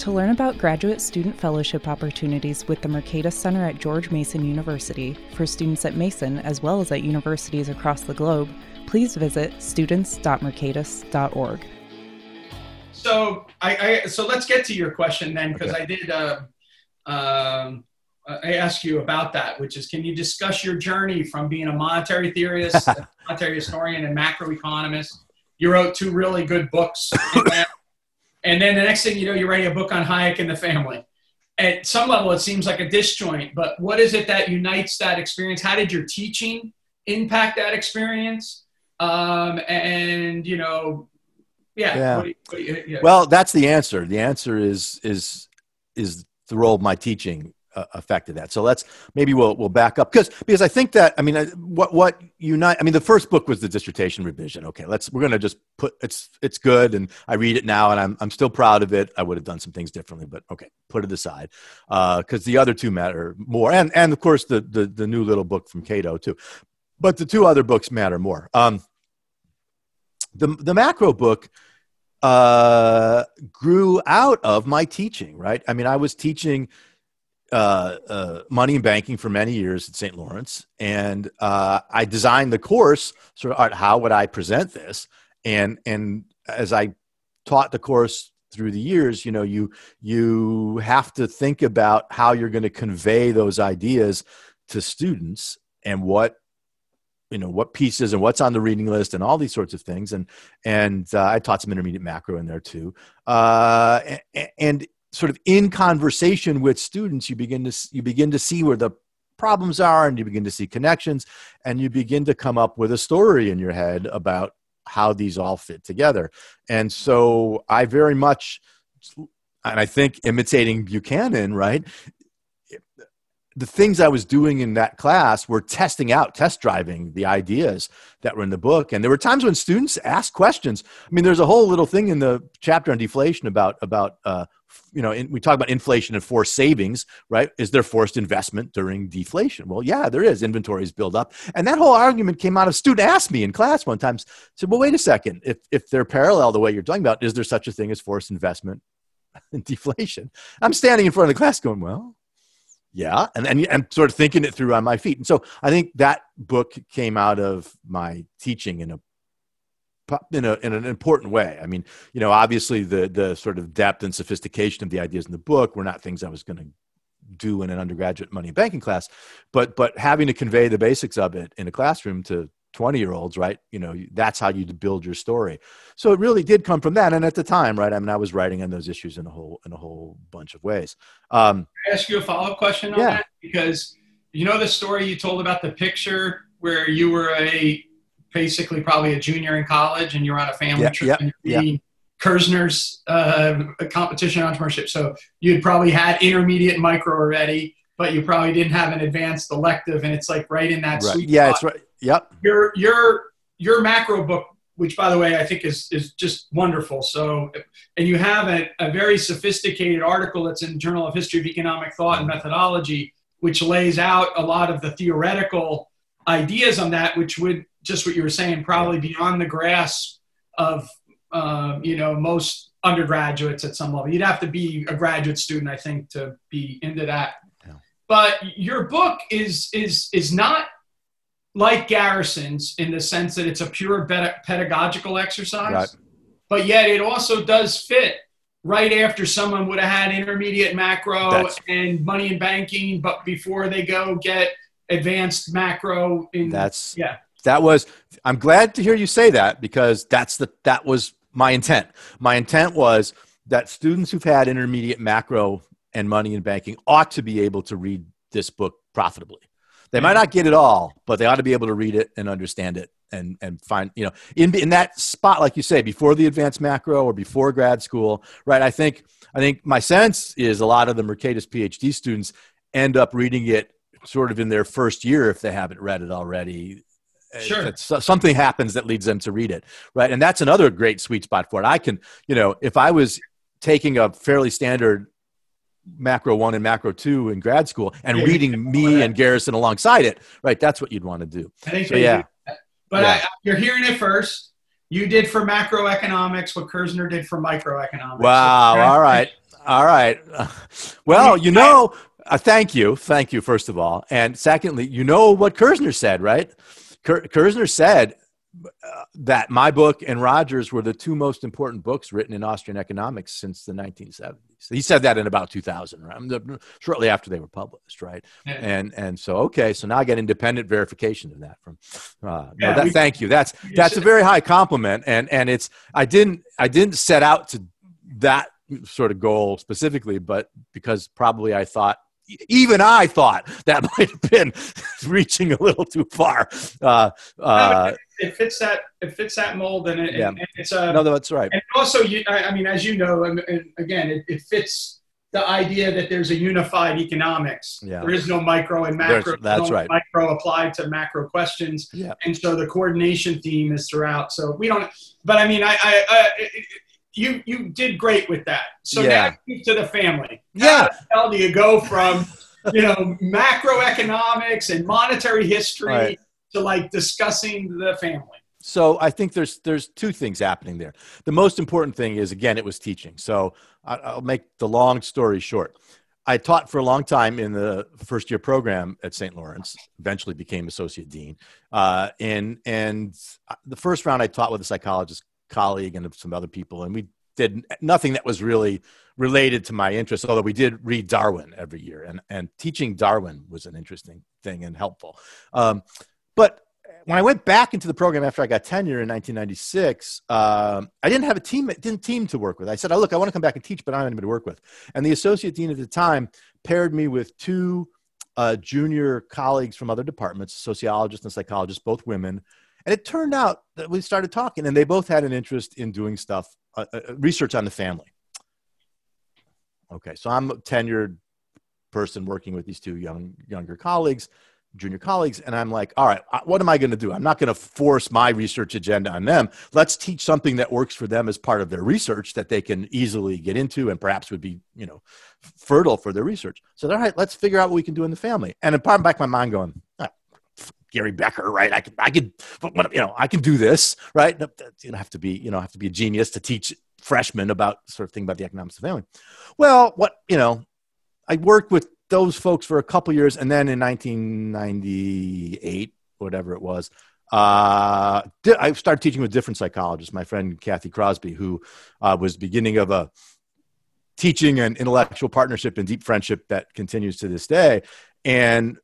To learn about graduate student fellowship opportunities with the Mercatus Center at George Mason University for students at Mason as well as at universities across the globe, please visit students.mercatus.org. So I, I so let's get to your question then because okay. I did uh, um, I asked you about that, which is can you discuss your journey from being a monetary theorist, a monetary historian, and macroeconomist? You wrote two really good books. And then the next thing you know, you're writing a book on Hayek and the family. At some level, it seems like a disjoint, but what is it that unites that experience? How did your teaching impact that experience? Um, and, you know, yeah. yeah. What do you, what do you, yeah. Well, that's the answer. The answer is, is, is the role of my teaching uh, affected that. So let's maybe we'll we'll back up because because I think that I mean uh, what what unite I mean the first book was the dissertation revision. Okay, let's we're gonna just put it's it's good and I read it now and I'm I'm still proud of it. I would have done some things differently, but okay, put it aside because uh, the other two matter more and and of course the the the new little book from Cato too, but the two other books matter more. Um, the the macro book uh grew out of my teaching right i mean i was teaching uh, uh, money and banking for many years at St. Lawrence, and uh, I designed the course sort of how would I present this, and and as I taught the course through the years, you know, you you have to think about how you're going to convey those ideas to students and what you know what pieces and what's on the reading list and all these sorts of things. And and uh, i taught some intermediate macro in there too. Uh, and, and sort of in conversation with students you begin to you begin to see where the problems are and you begin to see connections and you begin to come up with a story in your head about how these all fit together and so i very much and i think imitating buchanan right the things I was doing in that class were testing out, test driving the ideas that were in the book. And there were times when students asked questions. I mean, there's a whole little thing in the chapter on deflation about about uh, you know, in, we talk about inflation and forced savings, right? Is there forced investment during deflation? Well, yeah, there is. Inventories build up, and that whole argument came out of student asked me in class one time. Said, "Well, wait a second. If if they're parallel the way you're talking about, is there such a thing as forced investment and deflation?" I'm standing in front of the class, going, "Well." Yeah, and, and and sort of thinking it through on my feet, and so I think that book came out of my teaching in a in, a, in an important way. I mean, you know, obviously the the sort of depth and sophistication of the ideas in the book were not things I was going to do in an undergraduate money and banking class, but but having to convey the basics of it in a classroom to 20 year olds, right? You know, that's how you build your story. So it really did come from that. And at the time, right? I mean, I was writing on those issues in a whole in a whole bunch of ways. Um, Can I ask you a follow up question on yeah. that? Because you know the story you told about the picture where you were a basically probably a junior in college and you're on a family yeah, trip yeah, and you're reading Kirzner's uh, competition entrepreneurship. So you'd probably had intermediate micro already, but you probably didn't have an advanced elective, and it's like right in that right. sweet yeah, spot. it's right. Yep. Your your your macro book, which by the way I think is is just wonderful. So, and you have a, a very sophisticated article that's in Journal of History of Economic Thought and Methodology, which lays out a lot of the theoretical ideas on that, which would just what you were saying, probably beyond the grasp of um, you know most undergraduates at some level. You'd have to be a graduate student, I think, to be into that. Yeah. But your book is is is not like Garrison's in the sense that it's a pure pedagogical exercise, right. but yet it also does fit right after someone would have had intermediate macro That's, and money and banking, but before they go get advanced macro. In, That's yeah that was i'm glad to hear you say that because that's the that was my intent. My intent was that students who've had intermediate macro and money and banking ought to be able to read this book profitably. They might mm-hmm. not get it all but they ought to be able to read it and understand it and and find you know in in that spot like you say before the advanced macro or before grad school right? I think i think my sense is a lot of the mercatus phd students end up reading it sort of in their first year if they haven't read it already Sure. something happens that leads them to read it, right? And that's another great sweet spot for it. I can, you know, if I was taking a fairly standard macro one and macro two in grad school and yeah, reading me and Garrison alongside it, right? That's what you'd want to do. I think so, yeah. But yeah. I, you're hearing it first. You did for macroeconomics what Kirzner did for microeconomics. Wow. So all right. All right. Well, you know, uh, thank you. Thank you, first of all. And secondly, you know what Kirzner said, right? Kirzner said uh, that my book and Rogers were the two most important books written in Austrian economics since the 1970s. He said that in about 2000, right? shortly after they were published, right? Yeah. And and so okay, so now I get independent verification of that from. Uh, yeah, no, that, we, thank you. That's that's a very high compliment, and and it's I didn't I didn't set out to that sort of goal specifically, but because probably I thought even I thought that might have been reaching a little too far. Uh, uh, it fits that it fits that mold, and, it, yeah. and it's a no, that's right. And also, you, I, I mean, as you know, and, again, it, it, fits the idea that there's a unified economics. Yeah. There is no micro and macro. There's, that's no right. Micro applied to macro questions. Yeah. And so the coordination theme is throughout. So we don't. But I mean, I, I, I you you did great with that. So yeah. now to the family. Yeah. How the hell do you go from you know macroeconomics and monetary history right. to like discussing the family? So I think there's there's two things happening there. The most important thing is again it was teaching. So I'll make the long story short. I taught for a long time in the first year program at St. Lawrence. Eventually became associate dean. Uh, and and the first round I taught with a psychologist colleague and some other people, and we did nothing that was really related to my interest. Although we did read Darwin every year, and and teaching Darwin was an interesting thing and helpful. Um, but when I went back into the program after I got tenure in 1996, um, I didn't have a team, didn't team to work with. I said, "Oh, look, I want to come back and teach, but I don't have anybody to work with." And the associate dean at the time paired me with two uh, junior colleagues from other departments, sociologists and psychologists, both women, and it turned out that we started talking, and they both had an interest in doing stuff, uh, uh, research on the family. Okay, so I'm a tenured person working with these two young younger colleagues, junior colleagues, and I'm like, all right, what am I going to do? I'm not going to force my research agenda on them. Let's teach something that works for them as part of their research that they can easily get into and perhaps would be, you know, fertile for their research. So, all right, let's figure out what we can do in the family. And in part back my mind going, Gary Becker, right? I could, I could, you know, I can do this, right? You don't have to be, you know, have to be a genius to teach freshmen about sort of thing about the economics of family. Well, what, you know, I worked with those folks for a couple years, and then in 1998, whatever it was, uh, I started teaching with different psychologists. My friend Kathy Crosby, who uh, was beginning of a teaching and intellectual partnership and deep friendship that continues to this day. And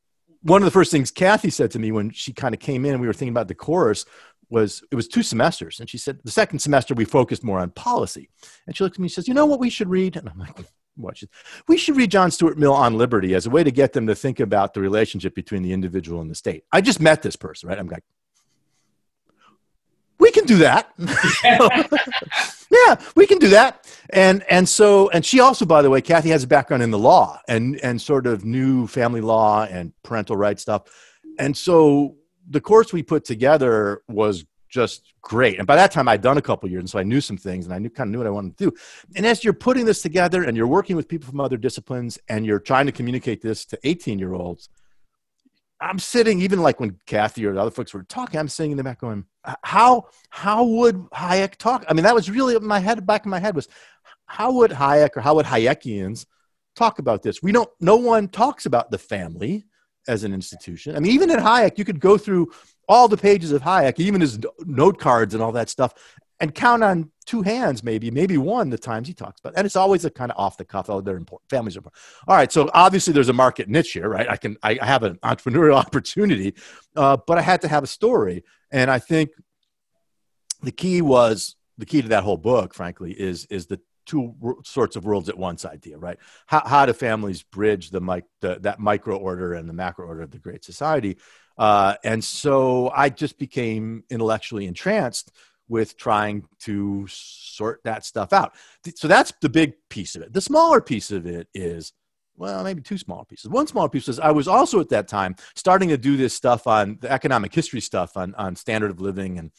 one of the first things Kathy said to me when she kind of came in and we were thinking about the course was it was two semesters. And she said, the second semester we focused more on policy. And she looked at me and says, you know what we should read? And I'm like, what should, we should read John Stuart Mill on liberty as a way to get them to think about the relationship between the individual and the state. I just met this person, right? I'm like, we can do that. yeah, we can do that. And and so and she also, by the way, Kathy has a background in the law and and sort of new family law and parental rights stuff. And so the course we put together was just great. And by that time, I'd done a couple years, and so I knew some things, and I knew kind of knew what I wanted to do. And as you're putting this together, and you're working with people from other disciplines, and you're trying to communicate this to 18 year olds, I'm sitting, even like when Kathy or the other folks were talking, I'm sitting in the back going, how, how would Hayek talk? I mean, that was really my head, back in my head was, how would Hayek or how would Hayekians talk about this? We don't, no one talks about the family as an institution. I mean, even in Hayek, you could go through all the pages of Hayek, even his note cards and all that stuff, and count on two hands, maybe, maybe one, the times he talks about. And it's always a kind of off the cuff. Oh, they're important. Families are important. All right. So obviously there's a market niche here, right? I can, I have an entrepreneurial opportunity, uh, but I had to have a story. And I think the key was the key to that whole book, frankly, is, is the two sorts of worlds at once idea, right? How, how do families bridge the, mic, the that micro order and the macro order of the great society? Uh, and so I just became intellectually entranced with trying to sort that stuff out. So that's the big piece of it. The smaller piece of it is well, maybe two smaller pieces. One smaller piece is I was also at that time starting to do this stuff on the economic history stuff on, on standard of living and,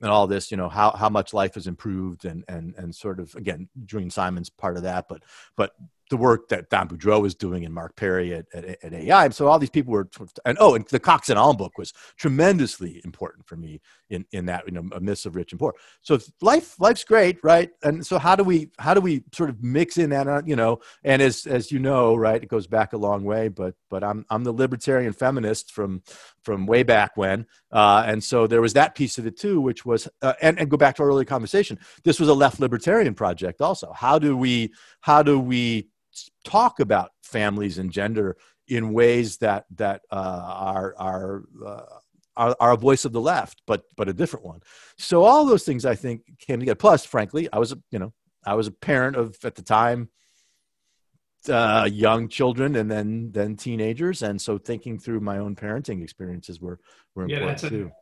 and all this, you know, how, how much life has improved and, and, and sort of, again, Julian Simon's part of that, but, but the work that Don Boudreaux was doing and Mark Perry at, at, at AEI. So all these people were, and oh, and the Cox and Alm book was tremendously important for me in, in that, you know, a myth of rich and poor. So life, life's great, right? And so how do we, how do we sort of mix in that, uh, you know, and as, as you know, right, it goes back a long way, but, but I'm, I'm the libertarian feminist from, from way back when. Uh, and so there was that piece of it too, which was, uh, and, and go back to our earlier conversation. This was a left libertarian project also. How do we, how do we talk about families and gender in ways that that uh, are are, uh, are are a voice of the left, but but a different one. So all those things I think came together. Plus, frankly, I was you know I was a parent of at the time uh, young children and then then teenagers, and so thinking through my own parenting experiences were were yeah, important too.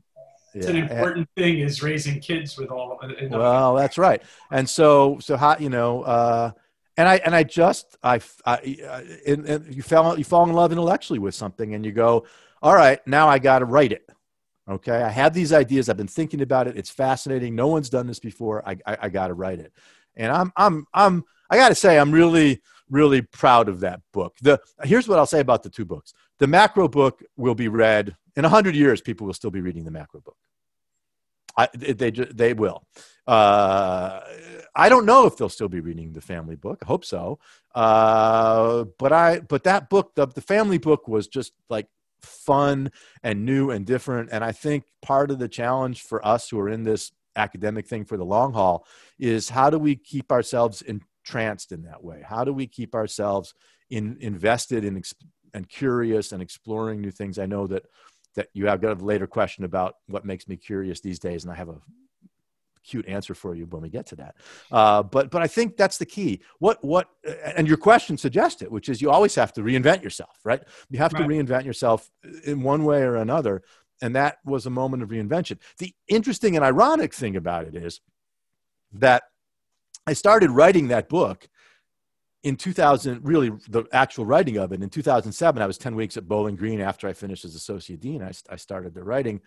It's yeah. an important thing is raising kids with all. Of them. Well, that's right. And so, so how you know, uh, and I and I just I, I and, and you fell you fall in love intellectually with something, and you go, all right, now I got to write it. Okay, I have these ideas. I've been thinking about it. It's fascinating. No one's done this before. I I, I got to write it, and I'm I'm I'm I got to say I'm really really proud of that book. The here's what I'll say about the two books. The macro book will be read in hundred years. People will still be reading the macro book. I, they they will. Uh, I don't know if they'll still be reading the family book. I hope so. Uh, but I but that book, the, the family book, was just like fun and new and different. And I think part of the challenge for us who are in this academic thing for the long haul is how do we keep ourselves entranced in that way? How do we keep ourselves in invested in and curious and exploring new things? I know that that you have got a later question about what makes me curious these days, and I have a cute answer for you when we get to that. Uh, but but I think that's the key. What what and your question suggests it, which is you always have to reinvent yourself, right? You have right. to reinvent yourself in one way or another, and that was a moment of reinvention. The interesting and ironic thing about it is that I started writing that book in 2000, really the actual writing of it in 2007, I was 10 weeks at Bowling Green after I finished as associate dean. I, I started the writing.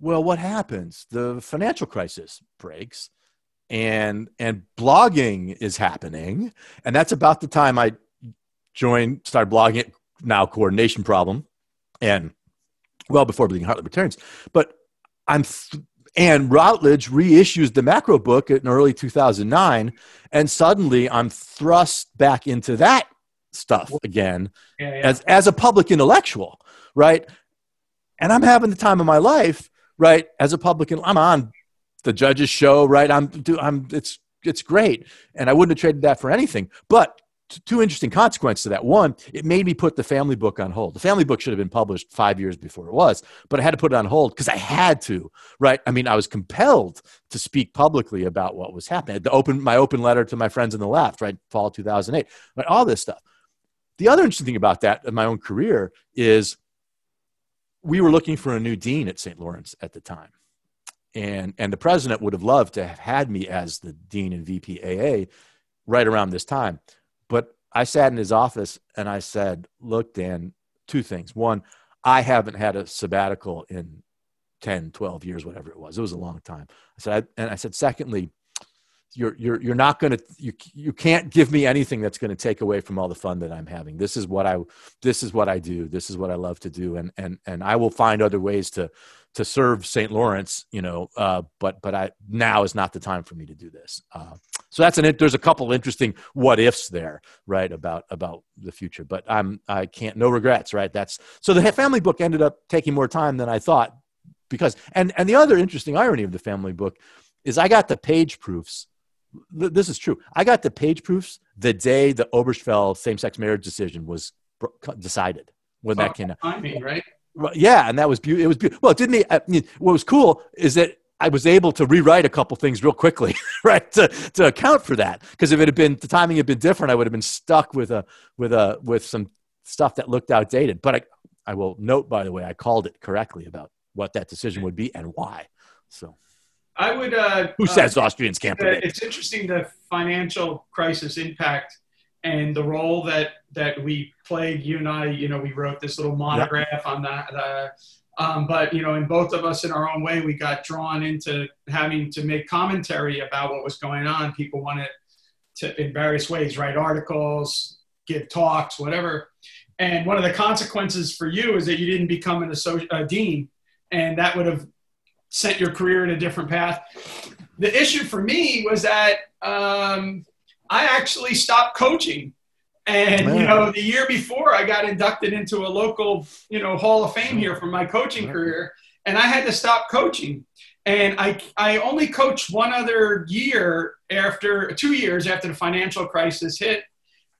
Well, what happens? The financial crisis breaks and, and blogging is happening. And that's about the time I joined, started blogging it now Coordination Problem and well before Bleeding Heart Libertarians. But I'm and Routledge reissues the macro book in early 2009. And suddenly I'm thrust back into that stuff again yeah, yeah. as, as a public intellectual, right? And I'm having the time of my life, right? As a public, I'm on the judge's show, right? I'm, do, I'm, it's, it's great. And I wouldn't have traded that for anything. But two interesting consequences to that. One, it made me put the family book on hold. The family book should have been published five years before it was, but I had to put it on hold because I had to, right? I mean, I was compelled to speak publicly about what was happening. The open, my open letter to my friends in the left, right? Fall 2008, right? All this stuff. The other interesting thing about that in my own career is we were looking for a new dean at St. Lawrence at the time. And, and the president would have loved to have had me as the dean and VPAA right around this time but I sat in his office and I said, Look, Dan, two things. One, I haven't had a sabbatical in 10, 12 years, whatever it was. It was a long time. I said, and I said, secondly, you're, you're, you're not going to, you, you can't give me anything that's going to take away from all the fun that I'm having. This is what I, this is what I do. This is what I love to do. And, and, and I will find other ways to, to serve St. Lawrence, you know, uh, but, but I, now is not the time for me to do this. Uh, so that's an there's a couple interesting what ifs there, right? About about the future, but I'm I can't no regrets, right? That's so the family book ended up taking more time than I thought because and and the other interesting irony of the family book is I got the page proofs. This is true. I got the page proofs the day the Obergefell same-sex marriage decision was decided when that came out. Timing, right? Yeah, and that was beautiful. It was beautiful. Well, it didn't. I mean, what was cool is that I was able to rewrite a couple things real quickly, right, to, to account for that. Because if it had been the timing had been different, I would have been stuck with a with a with some stuff that looked outdated. But I I will note, by the way, I called it correctly about what that decision would be and why. So I would. Uh, Who says uh, Austrians can't predict? It's interesting the financial crisis impact and the role that that we played. You and I, you know, we wrote this little monograph yep. on that. Uh, um, but you know, in both of us, in our own way, we got drawn into having to make commentary about what was going on. People wanted to, in various ways, write articles, give talks, whatever. And one of the consequences for you is that you didn't become an associate, dean, and that would have sent your career in a different path. The issue for me was that um, I actually stopped coaching. And Man. you know, the year before, I got inducted into a local, you know, Hall of Fame here for my coaching career, and I had to stop coaching. And I, I only coached one other year after two years after the financial crisis hit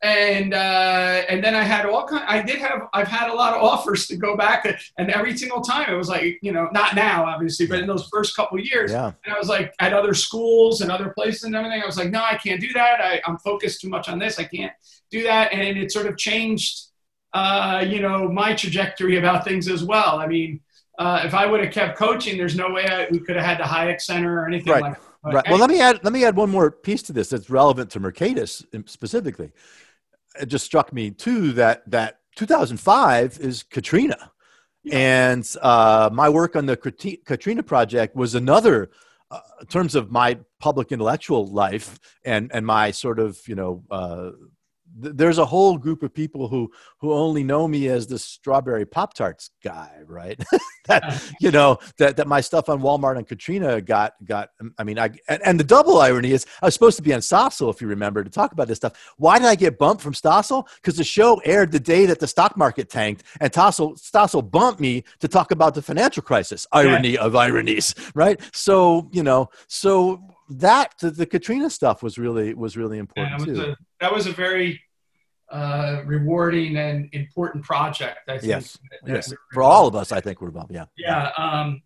and uh, and then I had all kind. I did have. I've had a lot of offers to go back, and every single time it was like, you know, not now, obviously, but in those first couple years, yeah. and I was like at other schools and other places and everything. I was like, no, I can't do that. I, I'm focused too much on this. I can't do that, and it sort of changed, uh, you know, my trajectory about things as well. I mean, uh, if I would have kept coaching, there's no way I, we could have had the Hayek Center or anything right. like. that. Right. Well, let me add let me add one more piece to this that's relevant to Mercatus specifically it just struck me too that that 2005 is Katrina, yeah. and uh, my work on the Katrina project was another. Uh, in terms of my public intellectual life and and my sort of you know uh, there's a whole group of people who who only know me as the strawberry pop tarts guy right? That uh-huh. you know that that my stuff on walmart and katrina got got um, i mean i and, and, the double irony is i was supposed to be on stossel if you remember to talk about this stuff. Why did i get bumped from stossel? Because the show aired the day that the stock market tanked and stossel stossel bumped me to talk about the financial crisis. Irony yeah. of ironies right? So you know so that the, the Katrina stuff was really was really important yeah, was too. A, that was a very uh, rewarding and important project. I think. Yes, yes. For all of us, I think we're about yeah. Yeah. Um,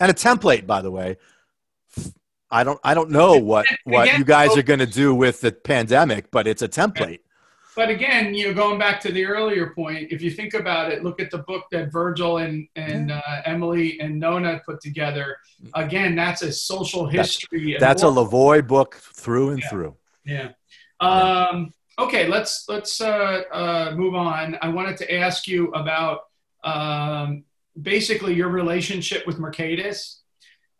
and a template, by the way. I don't I don't know what what again, you guys are going to do with the pandemic, but it's a template. But again, you know, going back to the earlier point, if you think about it, look at the book that Virgil and and uh, Emily and Nona put together. Again, that's a social history. That's, that's a Lavoie book through and yeah. through. Yeah. Um, okay, let's let's uh, uh, move on. I wanted to ask you about um, basically your relationship with Mercatus,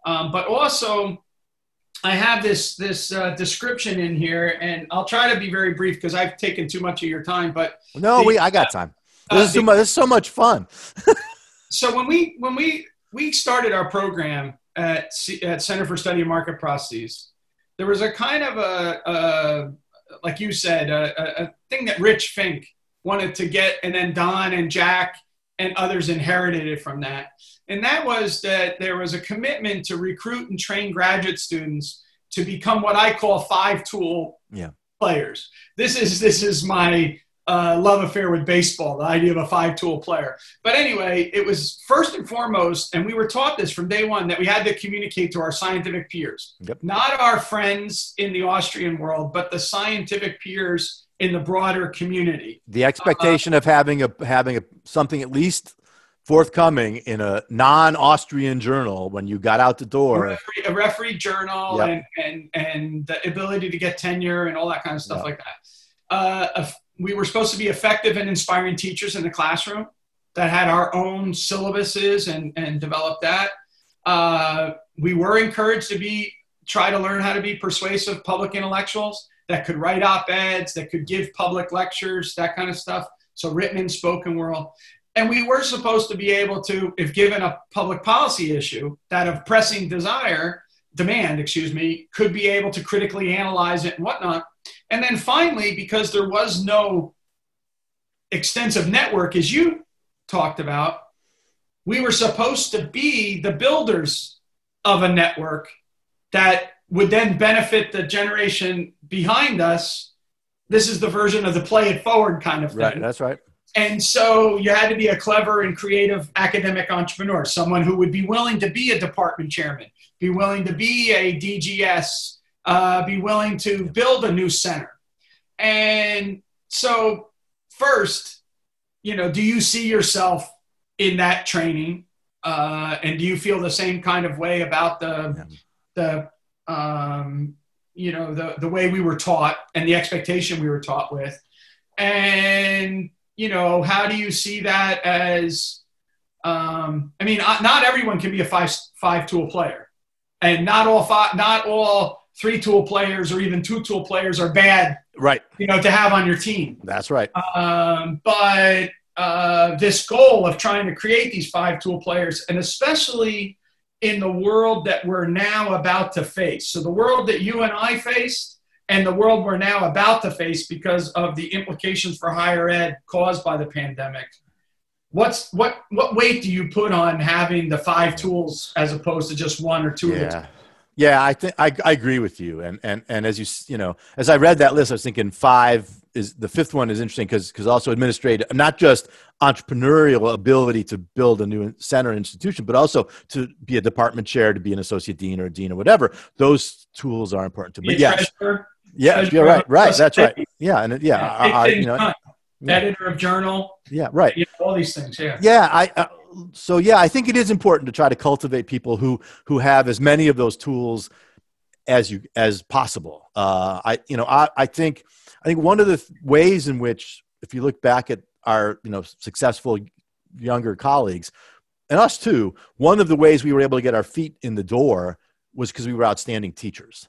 um, but also I have this this uh, description in here, and I'll try to be very brief because I've taken too much of your time. But no, the, we I got time. Uh, this is, the, much, this is so much fun. so when we when we we started our program at C, at Center for Study of Market Processes, there was a kind of a, a like you said, a, a, thing that Rich Fink wanted to get, and then Don and Jack and others inherited it from that. And that was that there was a commitment to recruit and train graduate students to become what I call five tool yeah. players. This is this is my uh, love affair with baseball, the idea of a five tool player. But anyway, it was first and foremost, and we were taught this from day one that we had to communicate to our scientific peers, yep. not our friends in the Austrian world, but the scientific peers in the broader community. The expectation uh, of having a having a something at least forthcoming in a non-Austrian journal when you got out the door. A referee, a referee journal yep. and, and and the ability to get tenure and all that kind of stuff yep. like that. Uh, we were supposed to be effective and inspiring teachers in the classroom that had our own syllabuses and, and developed that. Uh, we were encouraged to be try to learn how to be persuasive public intellectuals that could write op-eds, that could give public lectures, that kind of stuff. So written and spoken world. And we were supposed to be able to, if given a public policy issue that of pressing desire, demand, excuse me, could be able to critically analyze it and whatnot. And then finally, because there was no extensive network, as you talked about, we were supposed to be the builders of a network that would then benefit the generation behind us. This is the version of the play it forward kind of thing. Right, that's right. And so you had to be a clever and creative academic entrepreneur, someone who would be willing to be a department chairman, be willing to be a DGS, uh, be willing to build a new center. And so, first, you know, do you see yourself in that training? Uh, and do you feel the same kind of way about the, yeah. the um, you know the the way we were taught and the expectation we were taught with. And you know how do you see that as um, i mean not everyone can be a five five tool player. And not all five not all three tool players or even two tool players are bad right. you know to have on your team. That's right. Um, but uh, this goal of trying to create these five tool players and especially in the world that we're now about to face. So, the world that you and I faced, and the world we're now about to face because of the implications for higher ed caused by the pandemic. What's what what weight do you put on having the five tools as opposed to just one or two? Yeah, yeah, I think I, I agree with you. And and and as you you know, as I read that list, I was thinking five is the fifth one is interesting because because also administrative, not just entrepreneurial ability to build a new center institution, but also to be a department chair, to be an associate dean or a dean or whatever. Those tools are important to me. Yeah, yeah, you're right, right. That's right. Yeah, and yeah, yeah. I, I, you know, editor of journal. Yeah, right. You know, all these things. Yeah. Yeah, I. Uh, so yeah, I think it is important to try to cultivate people who who have as many of those tools as you as possible. Uh, I you know I I think I think one of the th- ways in which if you look back at our you know successful younger colleagues and us too one of the ways we were able to get our feet in the door was because we were outstanding teachers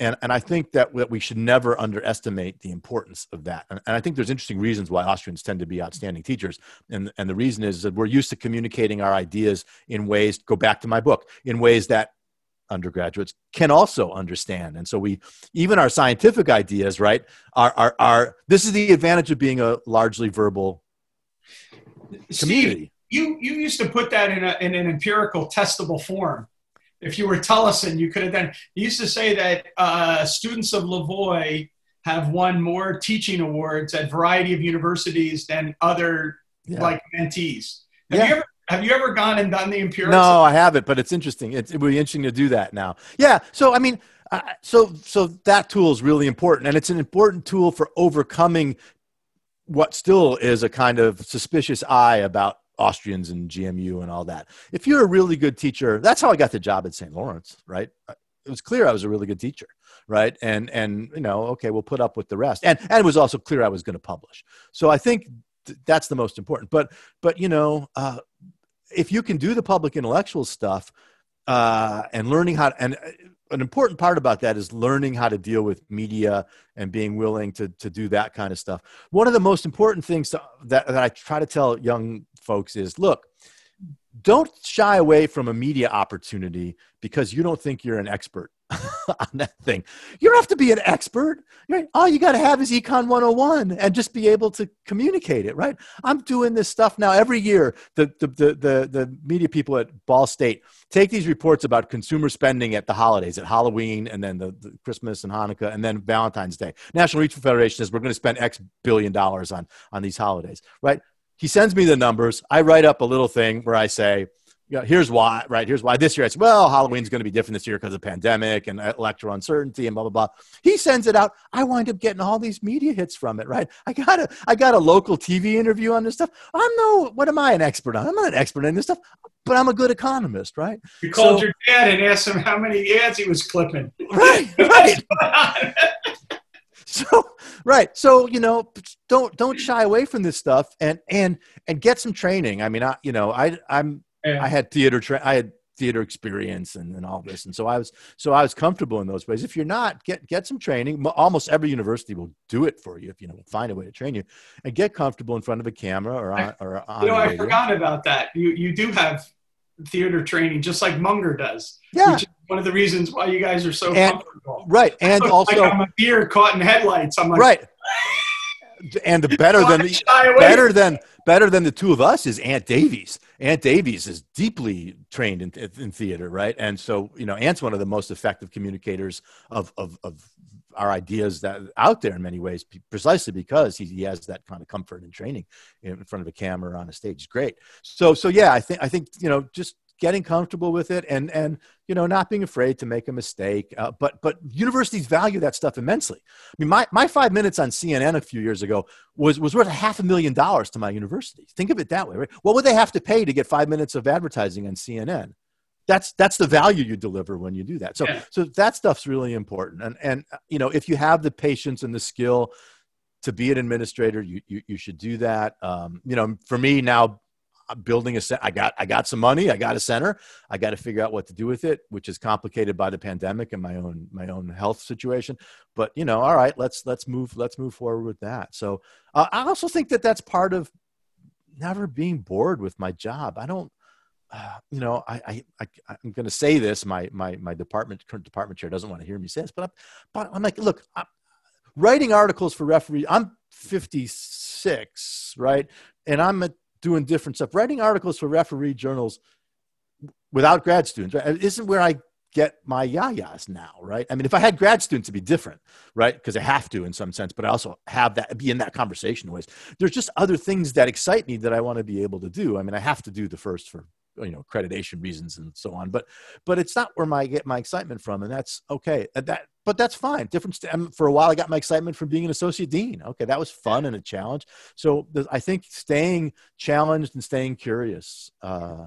and, and I think that, that we should never underestimate the importance of that. And, and, I think there's interesting reasons why Austrians tend to be outstanding teachers. And, and the reason is that we're used to communicating our ideas in ways, go back to my book, in ways that undergraduates can also understand. And so we, even our scientific ideas, right, are, are, are this is the advantage of being a largely verbal community. Steve, you, you used to put that in, a, in an empirical testable form. If you were Tollison, you could have done, you used to say that uh, students of Lavoie have won more teaching awards at variety of universities than other yeah. like mentees. Have yeah. you ever have you ever gone and done the empirical? No, I haven't, but it's interesting. It, it would be interesting to do that now. Yeah. So, I mean, uh, so so that tool is really important, and it's an important tool for overcoming what still is a kind of suspicious eye about Austrians and GMU and all that. If you're a really good teacher, that's how I got the job at St. Lawrence, right? It was clear I was a really good teacher, right? And and you know, okay, we'll put up with the rest. And and it was also clear I was going to publish. So I think th- that's the most important. But but you know, uh, if you can do the public intellectual stuff uh, and learning how and uh, an important part about that is learning how to deal with media and being willing to, to do that kind of stuff. One of the most important things to, that, that I try to tell young folks is look, don't shy away from a media opportunity because you don't think you're an expert on that thing. You don't have to be an expert. Right? All you got to have is Econ 101 and just be able to communicate it, right? I'm doing this stuff now every year. The, the, the, the, the media people at Ball State take these reports about consumer spending at the holidays, at Halloween, and then the, the Christmas and Hanukkah, and then Valentine's Day. National Retail Federation says we're going to spend X billion dollars on, on these holidays, right? He sends me the numbers. I write up a little thing where I say, yeah, here's why, right? Here's why this year I said, well, Halloween's going to be different this year because of pandemic and electoral uncertainty and blah, blah, blah. He sends it out. I wind up getting all these media hits from it, right? I got a, I got a local TV interview on this stuff. I'm no, what am I an expert on? I'm not an expert in this stuff, but I'm a good economist, right? You called so, your dad and asked him how many ads he was clipping. Right, right. so right so you know don't don't shy away from this stuff and and and get some training i mean i you know i i'm yeah. i had theater tra- i had theater experience and, and all this and so i was so i was comfortable in those ways if you're not get get some training almost every university will do it for you if you know find a way to train you and get comfortable in front of a camera or on, or on you know i forgot about that you you do have theater training just like munger does yeah. which one of the reasons why you guys are so and, comfortable. Right. And also like I'm a deer caught in headlights. I'm like Right. and the better than the, better than better than the two of us is Ant Davies. Ant Davies is deeply trained in, in theater, right? And so, you know, Ant's one of the most effective communicators of, of, of our ideas that out there in many ways, precisely because he, he has that kind of comfort and training in front of a camera on a stage. Great. So, so yeah, I think, I think, you know, just getting comfortable with it and and you know not being afraid to make a mistake uh, but but universities value that stuff immensely. I mean my, my five minutes on cnn a few years ago was was worth a half a million dollars to my university. Think of it that way right? What would they have to pay to get five minutes of advertising on cnn that's that's the value you deliver when you do that. So Yeah. so that stuff's really important. And and uh, you know if you have the patience and the skill to be an administrator you you, you should do that. Um, you know for me now I'm building a set i got i got some money i got a center i got to figure out what to do with it which is complicated by the pandemic and my own my own health situation but you know all right let's let's move let's move forward with that so uh, i also think that that's part of never being bored with my job i don't uh, you know, I, I, I I'm going to say this. My my my department current department chair doesn't want to hear me say this, but I'm, but I'm like, look, I'm writing articles for referee. I'm 56, right, and I'm uh, doing different stuff. Writing articles for referee journals without grad students right, isn't where I get my yayas now, right? I mean, if I had grad students, it'd be different, right? Because I have to in some sense, but I also have that be in that conversation ways. There's just other things that excite me that I want to be able to do. I mean, I have to do the first for you know accreditation reasons and so on, but but it's not where my get my excitement from, and that's okay. That but that's fine. Different. St- for a while, I got my excitement from being an associate dean. Okay, that was fun and a challenge. So the, I think staying challenged and staying curious. Uh.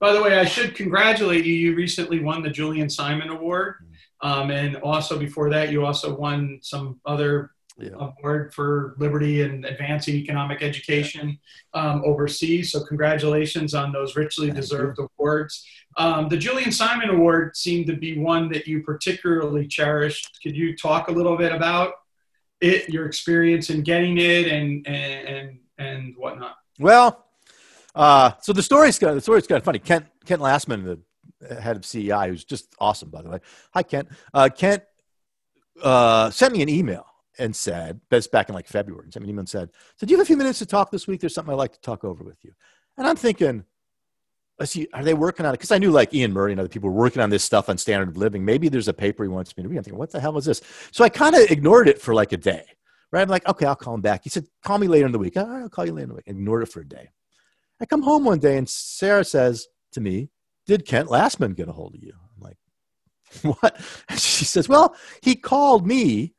By the way, I should congratulate you. You recently won the Julian Simon Award. Um, and also before that, you also won some other Yeah. award for liberty and advancing economic education um, overseas. So congratulations on those richly Thank deserved awards. Um, the Julian Simon Award seemed to be one that you particularly cherished. Could you talk a little bit about it, your experience in getting it, and and and, and whatnot? Well, uh, so the story's kind of, the story's kind of funny. Kent Kent Lassman, the head of CEI, who's just awesome, by the way. Hi, Kent. Uh, Kent uh, sent me an email and said, that's back in like February, sent me an email and said, "So do you have a few minutes to talk this week? There's something I'd like to talk over with you." And I'm thinking, let's see, are they working on it? Because I knew like Iain Murray and other people were working on this stuff on standard of living. Maybe there's a paper he wants me to read. I'm thinking, what the hell is this? So I kind of ignored it for like a day. Right? I'm like, okay, I'll call him back. He said, call me later in the week. I'll call you later in the week. Ignored it for a day. I come home one day and Sarah says to me, Did Kent Lassman get a hold of you? I'm like, What? She says, Well, he called me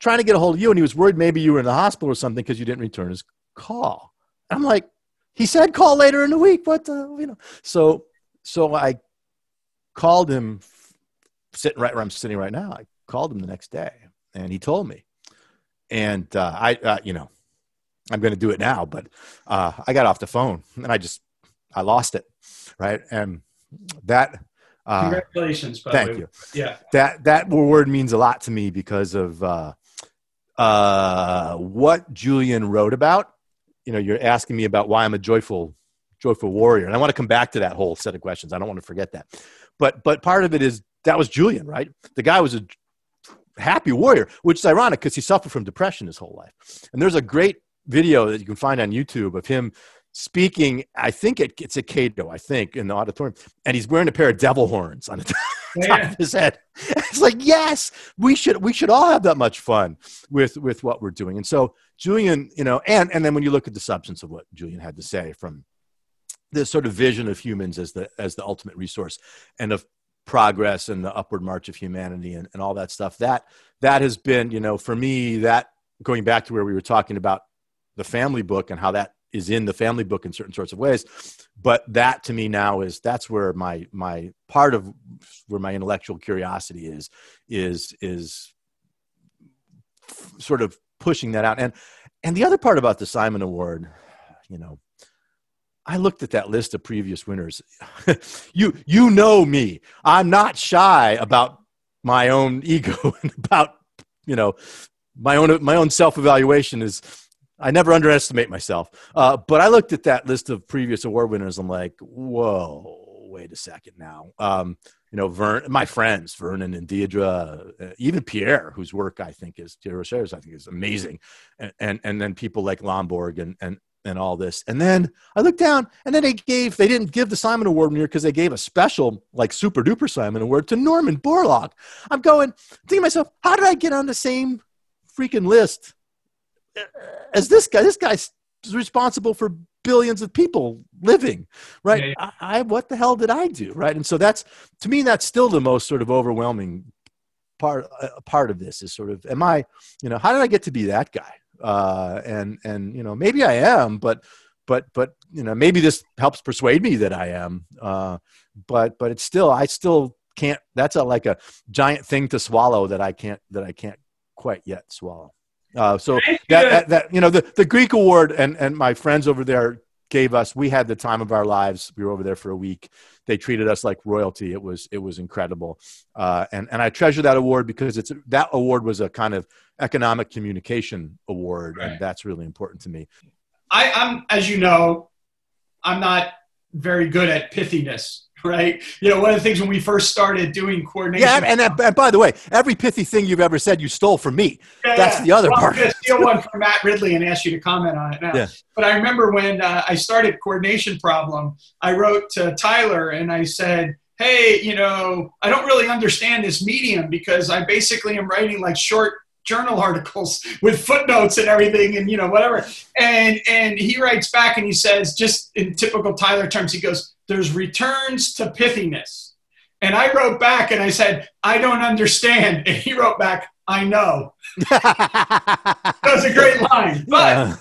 trying to get a hold of you and he was worried maybe you were in the hospital or something because you didn't return his call. I'm like, he said call later in the week. What the, you know? So, so I called him sitting right where I'm sitting right now. I called him the next day and he told me. And uh, I, uh, you know, I'm going to do it now, but uh, I got off the phone and I just, I lost it. Right. And that, uh, Congratulations. By thank way. you. Yeah. that that word means a lot to me because of uh, uh, what Julian wrote about. You know, you're asking me about why I'm a joyful, joyful warrior, and I want to come back to that whole set of questions. I don't want to forget that. But but part of it is that was Julian, right? The guy was a happy warrior, which is ironic because he suffered from depression his whole life. And there's a great video that you can find on YouTube of him speaking. I think it, it's a Cato, I think, in the auditorium, and he's wearing a pair of devil horns on the top Yeah. of his head. It's like, yes, we should we should all have that much fun with with what we're doing. And so Julian, you know, and and then when you look at the substance of what Julian had to say from this sort of vision of humans as the as the ultimate resource and of progress and the upward march of humanity and, and all that stuff that that has been you know for me that going back to where we were talking about the family book and how that is in the family book in certain sorts of ways but that to me now is that's where my my part of where my intellectual curiosity is is is sort of pushing that out and and the other part about the simon award you know I looked at that list of previous winners. you you know me. I'm not shy about my own ego and about you know my own my own self evaluation is. I never underestimate myself. Uh, but I looked at that list of previous award winners. I'm like, whoa, wait a second now. Um, you know, Vern, my friends, Vernon and Deirdre, uh, even Pierre, whose work I think is Pierre Desrochers, I think is amazing, and, and and then people like Lomborg and and and all this. And then I looked down, and then they gave they didn't give the Simon Award here because they gave a special like super duper Simon Award to Norman Borlaug. I'm going thinking to myself, how did I get on the same freaking list as this guy? This guy's responsible for billions of people living, right? Yeah, I, I what the hell did I do, right? And so that's to me that's still the most sort of overwhelming part uh, part of this is sort of am I, you know, how did I get to be that guy? uh, and and you know maybe I am, but but but you know maybe this helps persuade me that I am. Uh, but but it's still I still can't. That's a like a giant thing to swallow that I can't that I can't quite yet swallow. Uh, so that, that, that you know the the Greek award and and my friends over there gave us we had the time of our lives. We were over there for a week. They treated us like royalty. It was it was incredible. Uh, and and i treasure that award because it's that award was a kind of economic communication award right. and that's really important to me. I, i'm as you know i'm not very good at pithiness right? You know, one of the things when we first started doing coordination. Yeah, and, and, and by the way, every pithy thing you've ever said, you stole from me. Yeah, That's yeah. the other well, part. I'm going to steal one from Matt Ridley and ask you to comment on it now. Yeah. But I remember when uh, I started Coordination Problem, I wrote to Tyler and I said, hey, you know, I don't really understand this medium because I basically am writing like short journal articles with footnotes and everything and you know whatever and and he writes back and he says just in typical tyler terms he goes there's returns to pithiness. And I wrote back and I said, I don't understand. And he wrote back, I know. that was a great line. But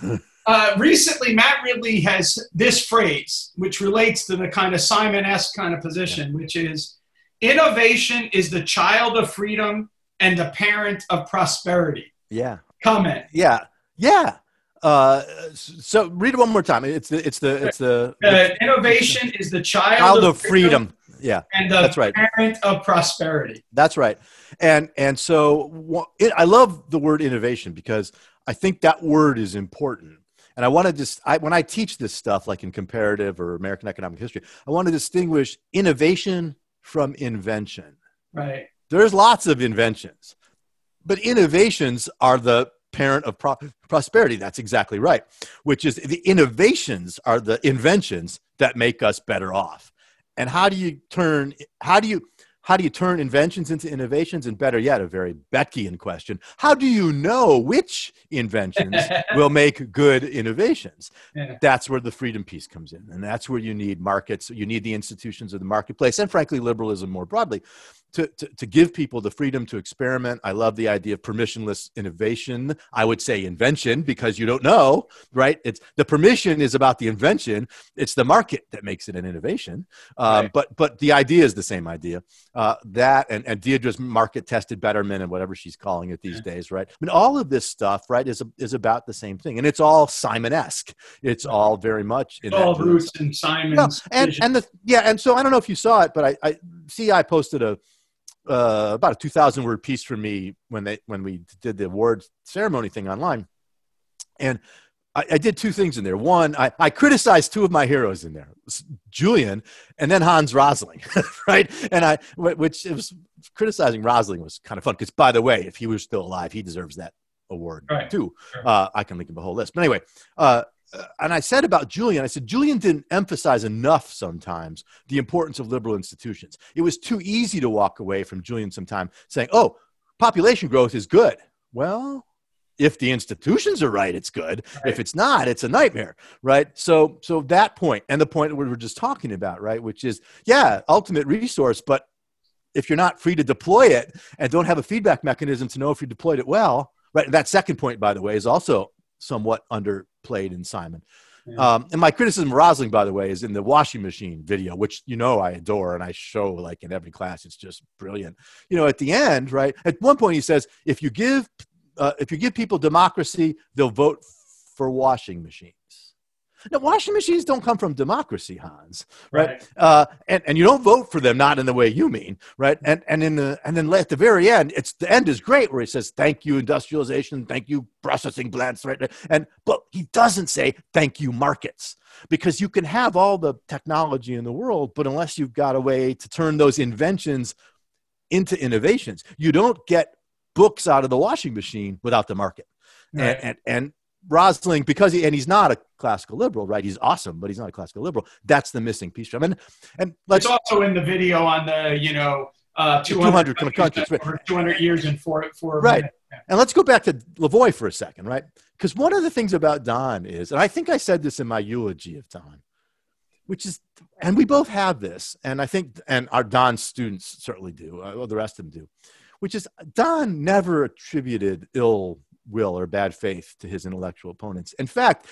uh, recently, Matt Ridley has this phrase, which relates to the kind of Simon esque kind of position, which is innovation is the child of freedom and the parent of prosperity. Yeah. Comment. Yeah. Yeah. Uh, so read it one more time. It's the it's the it's the, uh, innovation is the child, child of, freedom. freedom. Yeah, and the that's right. parent of prosperity. That's right. And and so it, I love the word innovation because I think that word is important. And I want to just I, when I teach this stuff, like in comparative or American economic history, I want to distinguish innovation from invention. Right. There's lots of inventions, but innovations are the parent of pro- prosperity. That's exactly right. Which is the innovations are the inventions that make us better off. And how do you turn? How do you? How do you turn inventions into innovations? And better yet, a very Beckian question how do you know which inventions will make good innovations? Yeah. That's where the freedom piece comes in. And that's where you need markets, you need the institutions of the marketplace, and frankly, liberalism more broadly to, to, to, give people the freedom to experiment. I love the idea of permissionless innovation. I would say invention because you don't know, right? It's the permission is about the invention. It's the market that makes it an innovation. Um, right. But but the idea is the same idea. Uh, that and, and Deirdre's market tested betterment and whatever she's calling it these yeah. days, right? I mean, all of this stuff, right, is is about the same thing, and it's all Simon-esque. It's all very much in all roots and Simon's. and and the yeah, and so I don't know if you saw it, but I, I see I posted a uh, about a 2000 word piece for me when they when we did the awards ceremony thing online. And I, I, did two things in there. One I, I criticized two of my heroes in there julian and then hans rosling right? And i which it was criticizing rosling was kind of fun because by the way if he was still alive he deserves that award right. too. Uh, i can link him a whole list. But anyway uh, and I said about Julian, I said, Julian didn't emphasize enough sometimes the importance of liberal institutions. It was too easy to walk away from Julian sometime saying, oh, population growth is good. Well, if the institutions are right, it's good. Right. If it's not, it's a nightmare, right? So, so that point and the point that we were just talking about, right, which is, yeah, ultimate resource, but if you're not free to deploy it and don't have a feedback mechanism to know if you deployed it well, right? That second point, by the way, is also somewhat underplayed in Simon. Yeah. Um, and my criticism of Rosling, by the way, is in the washing machine video, which you know I adore and I show like in every class. It's just brilliant. You know, at the end, right? At one point, he says, "If you give uh, if you give people democracy, they'll vote for washing machines." Now, washing machines don't come from democracy, Hans, right? right. Uh, and, and you don't vote for them, not in the way you mean, right? And and in the and then at the very end, it's the end is great where he says, "Thank you, industrialization. Thank you, processing plants." Right? And but he doesn't say, "Thank you, markets," because you can have all the technology in the world, but unless you've got a way to turn those inventions into innovations, you don't get books out of the washing machine without the market. Right. And, and, and Rosling, because he and he's not a classical liberal, right? He's awesome, but he's not a classical liberal. That's the missing piece. I mean, and let's it's also in the video on the you know uh, 200, 200 countries, right. 200 years in four four right. Yeah. And let's go back to Lavoie for a second, right? Because one of the things about Don is, and I think I said this in my eulogy of Don, which is, and we both have this, and I think, and our Don students certainly do, uh, well, the rest of them do, which is Don never attributed ill will or bad faith to his intellectual opponents. In fact,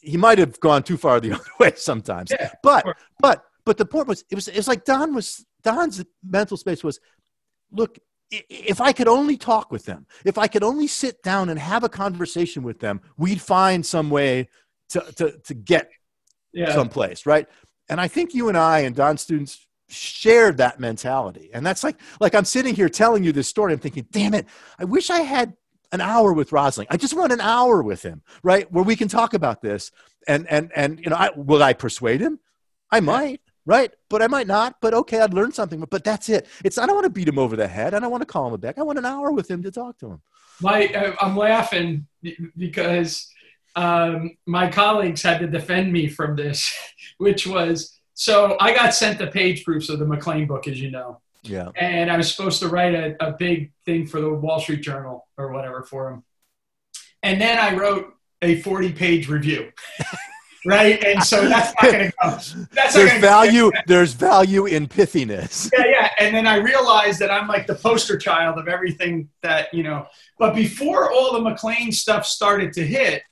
he might have gone too far the other way sometimes. Yeah, but but but the point was it was it was like Don was Don's mental space was look if I could only talk with them, if I could only sit down and have a conversation with them, we'd find some way to to, to get Yeah. someplace, right? And I think you and I and Don students shared that mentality. And that's like like I'm sitting here telling you this story. I'm thinking, damn it, I wish I had an hour with Rosling. I just want an hour with him, right? Where we can talk about this. And and and you know, I will I persuade him? I might, right? But I might not. But okay, I'd learn something. But, but that's it. It's I don't want to beat him over the head. I don't want to call him a back. I want an hour with him to talk to him. My, uh, I'm laughing because um, my colleagues had to defend me from this, which was so I got sent the page proofs of the MacLean book, as you know, Yeah. and I was supposed to write a, a big thing for the Wall Street Journal or whatever for him. And then I wrote a 40 page review. right. And so that's not going to go. That's not There's gonna go- value, there's value in pithiness. yeah, yeah. And then I realized that I'm like the poster child of everything that, you know, but before all the MacLean stuff started to hit,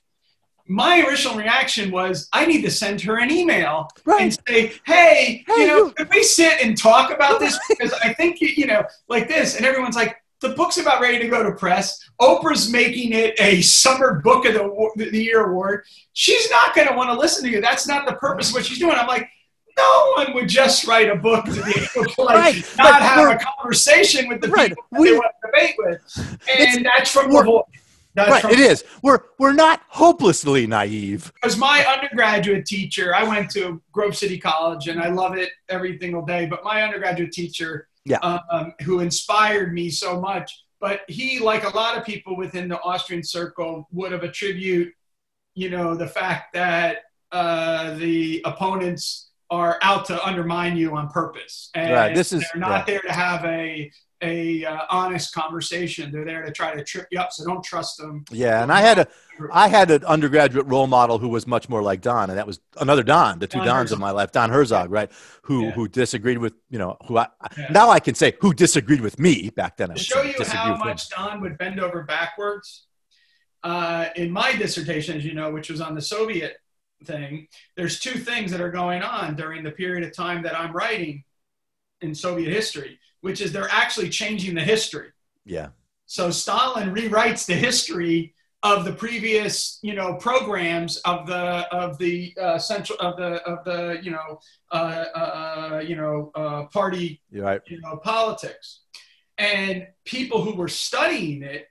my original reaction was I need to send her an email Right. and say, hey, Hey, you know, you- could we sit and talk about this? Because I think, you, you know, like this. And everyone's like, the book's about ready to go to press. Oprah's making it a summer book of the, the year award. She's not going to want to listen to you. That's not the purpose of what she's doing. I'm like, no one would just write a book to be able to like Right, not but have a conversation with the Right, people that we- they want to debate with. It's- And that's from we're- Lavoie. That's Right, from it is. We're we're not hopelessly naive. because my undergraduate teacher, I went to Grove City College and I love it every single day. But my undergraduate teacher, Yeah. um, who inspired me so much, but he, like a lot of people within the Austrian circle, would have attribute, you know, the fact that uh, the opponents are out to undermine you on purpose, and Right, this is- they're not there to have a a uh, honest conversation. They're there to try to trip you up. So don't trust them. Yeah, and I had a I had an undergraduate role model who was much more like Don, and that was another Don, the two Don Dons Herzog. of my life, Don Herzog, right? Who Yeah. who disagreed with you know who I Yeah. now I can say who disagreed with me back then. I to show you how him. much Don would bend over backwards, uh, in my dissertation, as you know, which was on the Soviet thing, there's two things that are going on during the period of time that I'm writing in Soviet history, which is they're actually changing the history. Yeah, So Stalin rewrites the history of the previous, you know, programs of the of the uh, central of the of the you know uh, uh, you know uh, party right. you know, politics. And people who were studying it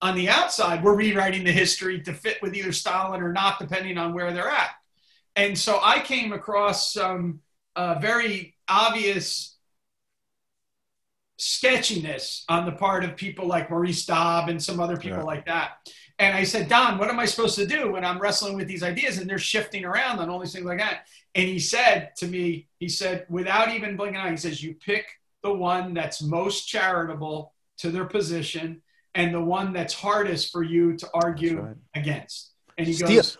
on the outside were rewriting the history to fit with either Stalin or not, depending on where they're at. And so I came across some uh, very obvious sketchiness on the part of people like Maurice Dobb and some other people Yeah. like that. And I said, Don, what am I supposed to do when I'm wrestling with these ideas and they're shifting around on all these things like that? And he said to me, he said, without even blinking an eye, he says, you pick the one that's most charitable to their position and the one that's hardest for you to argue right. against. And he Steel, goes,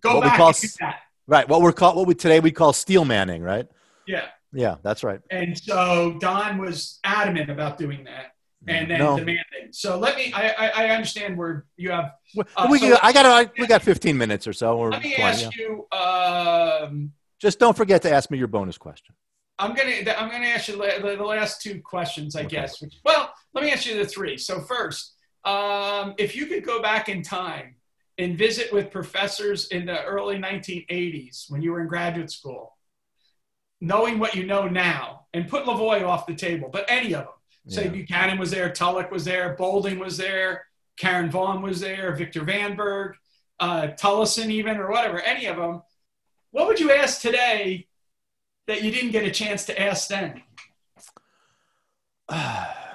go what we back call that. right. What we're called what we today we call steel manning, right? Yeah. Yeah, that's right. And so Don was adamant about doing that and then No. demanding. So let me, I, I, I understand where you have, We, Uh, we, so- I got I, we got 15 minutes or so. Or let me 20, ask yeah. you, um, Just don't forget to ask me your bonus question. I'm gonna I'm gonna ask you la- the last two questions, I Okay. guess. Well, let me ask you the three. So first, um, if you could go back in time and visit with professors in the early 1980s when you were in graduate school, knowing what you know now, and put Lavoie off the table, but any of them, say Yeah. Buchanan was there, Tullock was there, Boulding was there, Karen Vaughn was there, Victor Vanberg, uh, Tollison even, or whatever, any of them. What would you ask today that you didn't get a chance to ask then?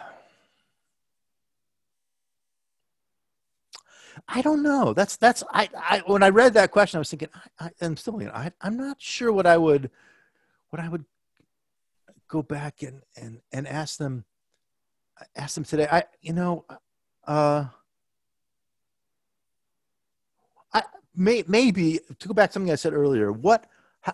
I don't know. That's that's I, I when I read that question, I was thinking I, I'm still I, I'm not sure what I would what I would go back and and and ask them ask them today. I you know uh I may maybe to go back to something I said earlier. What how,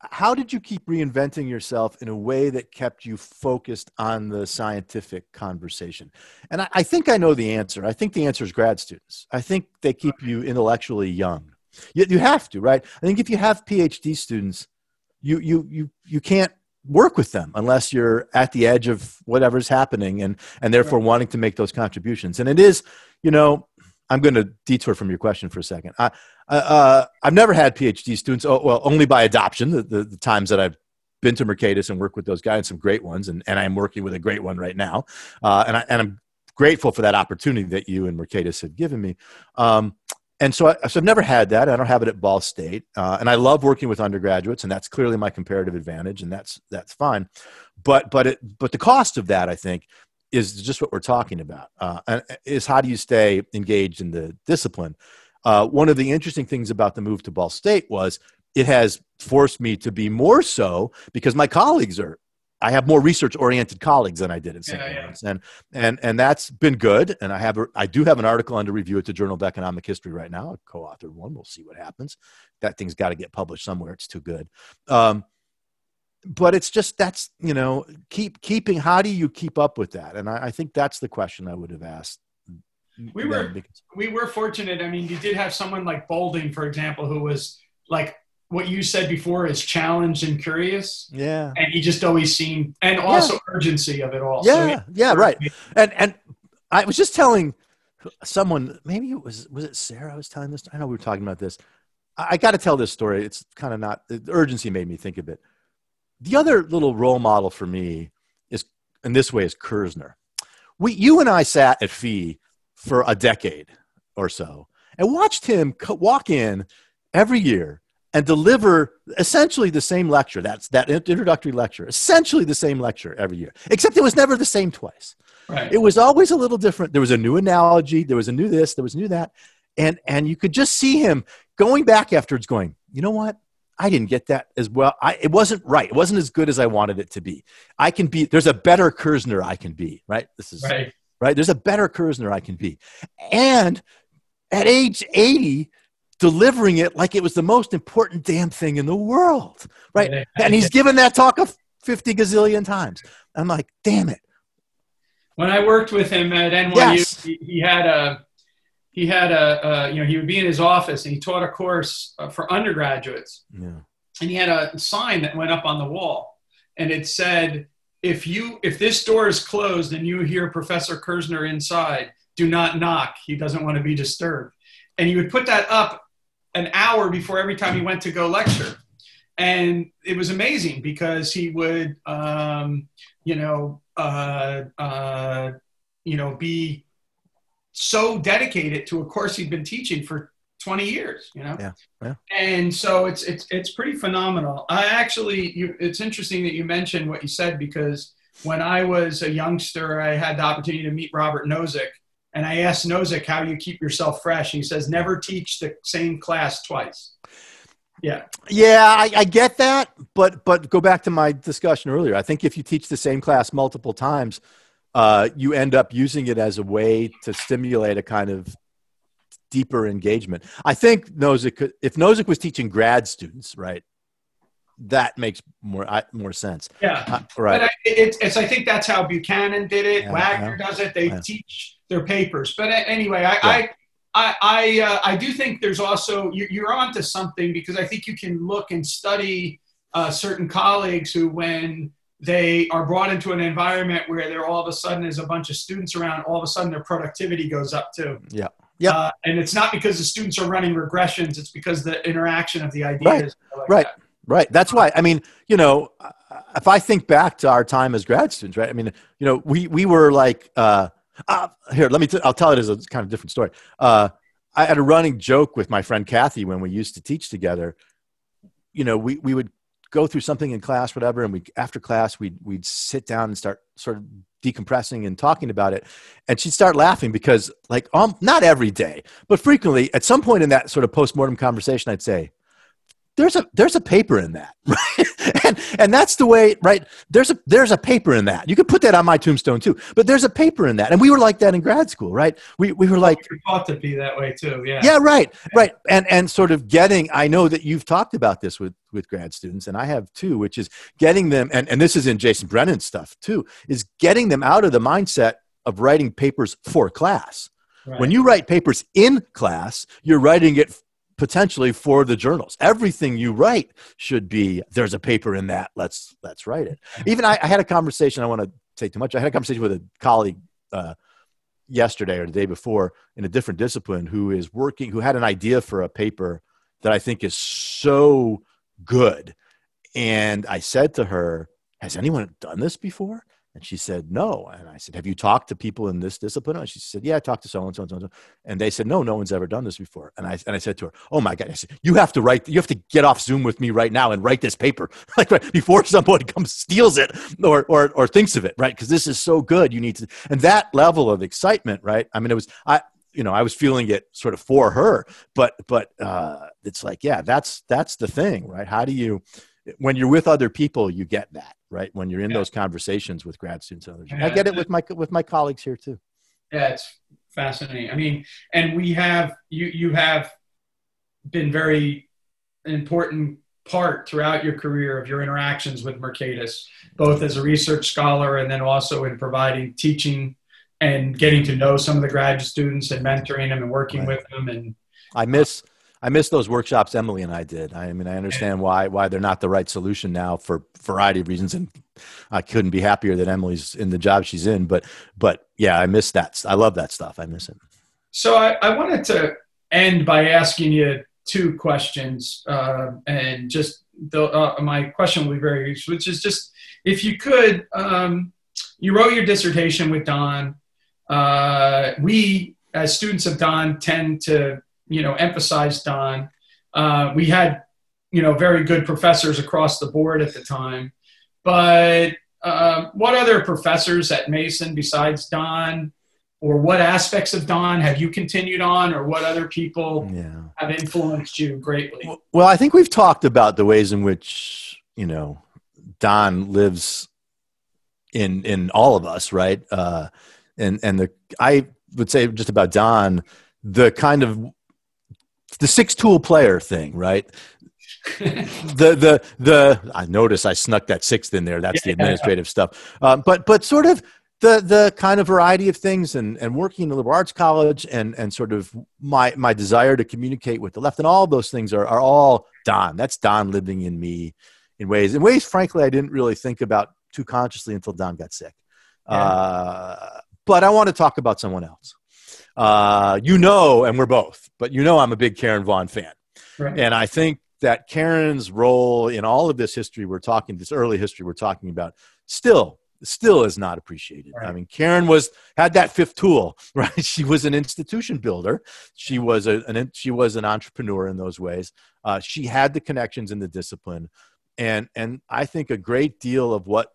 how did you keep reinventing yourself in a way that kept you focused on the scientific conversation? And I, I think I know the answer. I think the answer is grad students. I think they keep you intellectually young. You, you have to, right? I think if you have PhD students, you you you you can't work with them unless you're at the edge of whatever's happening and and therefore right. wanting to make those contributions. And it is, you know, I'm going to detour from your question for a second. I, uh, I've never had PhD students. Oh, well, only by adoption. The, the, the times that I've been to Mercatus and worked with those guys, some great ones, and, and I'm working with a great one right now. Uh, and, I, and I'm grateful for that opportunity that you and Mercatus have given me. Um, and so, I, so I've never had that. I don't have it at Ball State, uh, and I love working with undergraduates, and that's clearly my comparative advantage, and that's that's fine. But but it but the cost of that, I think, is just what we're talking about. Uh, is how do you stay engaged in the discipline? Uh, one of the interesting things about the move to Ball State was it has forced me to be more so because my colleagues are I have more research oriented colleagues than I did in St. Yeah, Lawrence, yeah. and and and that's been good. And I have a, I do have an article under review at the Journal of Economic History right now. I co-authored one. We'll see what happens. That thing's got to get published somewhere. It's too good. Um, but it's just that's you know keep keeping. How do you keep up with that? And I, I think that's the question I would have asked. We were we were fortunate. I mean, you did have someone like Boulding, for example, who was like what you said before is challenged and curious. Yeah. And he just always seemed, and also yeah. urgency of it all. Yeah. So yeah. Right. And, and I was just telling someone, maybe it was, was it Sarah I was telling this? I know we were talking about this. I, I got to tell this story. It's kind of not, the urgency made me think of it. The other little role model for me is, in this way, is Kirzner. We, you and I sat at FEE for a decade or so and watched him walk in every year and deliver essentially the same lecture. That's that introductory lecture, essentially the same lecture every year, except it was never the same twice. Right. It was always a little different. There was a new analogy, there was a new this, there was new that. And, and you could just see him going back afterwards going, you know what? I didn't get that as well. I, it wasn't right. It wasn't as good as I wanted it to be. I can be, there's a better Kirzner I can be, right? This is right. right? There's a better Kirzner I can be. And at age 80, delivering it like it was the most important damn thing in the world, right? And he's given that talk a 50 gazillion times. I'm like, damn it. When I worked with him at NYU, yes. he, he, had a, he had a, uh, you know, he would be in his office and he taught a course uh, for undergraduates. Yeah. And he had a sign that went up on the wall and it said, if you, if this door is closed and you hear Professor Kirzner inside, do not knock. He doesn't want to be disturbed. And he would put that up an hour before every time he went to go lecture. And it was amazing because he would, um, you know, uh, uh, you know, be so dedicated to a course he'd been teaching for 20 years, you know? Yeah. yeah. And so it's, it's, it's pretty phenomenal. I actually, you, it's interesting that you mentioned what you said because when I was a youngster, I had the opportunity to meet Robert Nozick and I asked Nozick how you keep yourself fresh. He says, never teach the same class twice. Yeah. Yeah, I, I, get that, but but go back to my discussion earlier. I think if you teach the same class multiple times, uh, you end up using it as a way to stimulate a kind of deeper engagement. I think Nozick, if Nozick was teaching grad students, right, that makes more I, more sense. Yeah, uh, right. But I, it's, it's I think that's how Buchanan did it. Yeah, Wagner yeah. does it. They yeah. teach their papers. But anyway, I I I I, uh, I, do think there's also you're, you're onto something because I think you can look and study uh, certain colleagues who when they are brought into an environment where there all of a sudden is a bunch of students around, all of a sudden their productivity goes up too. Yeah. Yeah. Uh, and it's not because the students are running regressions, it's because the interaction of the ideas. Right. Like right. That. Right. That's why. I mean, you know, if I think back to our time as grad students, right? I mean, you know, we we were like, uh, uh here, let me. T- I'll tell it as a kind of different story. Uh, I had a running joke with my friend Kathy when we used to teach together. You know, we we would go through something in class, whatever, and we after class we'd we'd sit down and start sort of decompressing and talking about it, and she'd start laughing because, like, um, not every day, but frequently, at some point in that sort of post mortem conversation, I'd say there's a there's a paper in that right? And and that's the way right? There's a there's a paper in that. You could put that on my tombstone too but there's a paper in that. And we were like that in grad school right? We we were like we taught to be that way too yeah. Yeah right right. And and sort of getting i know that you've talked about this with with grad students and i have too which is getting them and and this is in jason brennan's stuff too is getting them out of the mindset of writing papers for class. Right. when you write papers in class you're writing it potentially for the journals. Everything you write should be there's a paper in that. Let's let's write it. Even I, I had a conversation. I want to say too much. I had a conversation with a colleague uh, yesterday or the day before in a different discipline who is working who had an idea for a paper that I think is so good. And I said to her, "Has anyone done this before?" And she said, no. And I said, have you talked to people in this discipline? And she said, yeah, I talked to so and so and so. And they said, no, no one's ever done this before. And I, and I said to her, oh my God, I said, you have to write, you have to get off Zoom with me right now and write this paper, like right, before someone comes steals it or, or, or thinks of it, right? Because this is so good. You need to, and that level of excitement, right? I mean, it was, I, you know, I was feeling it sort of for her, but, but uh, it's like, yeah, that's, that's the thing, right? How do you, when you're with other people, you get that, right? When you're in yeah. those conversations with grad students and others. Yeah. I get it with my with my colleagues here too. Yeah, it's fascinating. I mean, and we have you you have been very important part throughout your career of your interactions with Mercatus, both as a research scholar and then also in providing teaching and getting to know some of the graduate students and mentoring them and working right. with them and I miss I miss those workshops Emily and I did. I mean, I understand why why they're not the right solution now for a variety of reasons, and I couldn't be happier that Emily's in the job she's in. But but yeah, I miss that. I love that stuff. I miss it. So I, I wanted to end by asking you two questions, uh, and just the, uh, my question will be very, which is just if you could, um, you wrote your dissertation with Don. Uh, we as students of Don tend to you know, emphasized on. Uh, we had, you know, very good professors across the board at the time. But uh, what other professors at Mason besides Don, or what aspects of Don have you continued on, or what other people yeah. have influenced you greatly? Well, I think we've talked about the ways in which you know Don lives in in all of us, right? Uh, and and the I would say just about Don, the kind of the six tool player thing, right? the the the I notice I snuck that sixth in there. That's the administrative stuff. Um, but but sort of the the kind of variety of things and and working in the liberal arts college and and sort of my my desire to communicate with the left and all those things are are all Don. That's Don living in me in ways in ways frankly I didn't really think about too consciously until Don got sick. Yeah. Uh, but I want to talk about someone else. Uh, you know, and we're both, but you know, I'm a big Karen Vaughn fan. Right. And I think that Karen's role in all of this history we're talking, this early history we're talking about, still still is not appreciated. Right. I mean, Karen was had that fifth tool, right? She was an institution builder. She was a, an she was an entrepreneur in those ways. Uh, she had the connections in the discipline, and and I think a great deal of what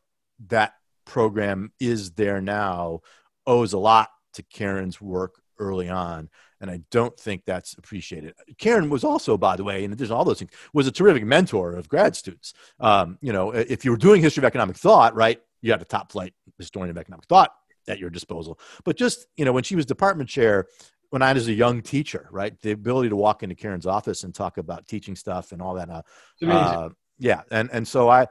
that program is there now owes a lot to Karen's work early on and I don't think that's appreciated. Karen was also, by the way, and there's all those things, was a terrific mentor of grad students. Um, you know, if you were doing history of economic thought, right, you had a top flight historian of economic thought at your disposal. But just, you know, when she was department chair, when I was a young teacher, right, the ability to walk into Karen's office and talk about teaching stuff and all that. Uh, uh, yeah, and and so I,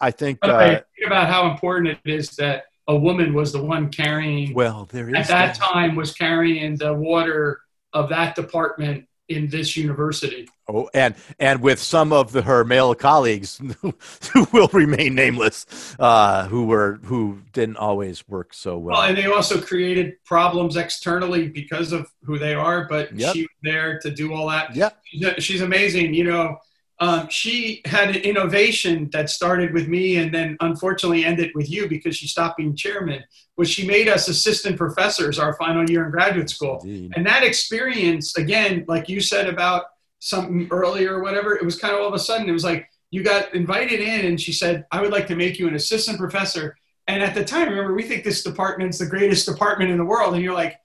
I think, uh, think about how important it is that a woman was the one carrying. Well, there is at that, that time was carrying the water of that department in this university. Oh, and and with some of the, her male colleagues who will remain nameless, uh, who were who didn't always work so well. Well, and they also created problems externally because of who they are. But yep. she was there to do all that. Yeah, she's, she's amazing. You know, um, she had an innovation that started with me and then unfortunately ended with you because she stopped being chairman was she made us assistant professors our final year in graduate school Indeed. and that experience again like you said about something earlier or whatever it was kind of all of a sudden it was like you got invited in and she said i would like to make you an assistant professor and at the time remember we think this department's the greatest department in the world and you're like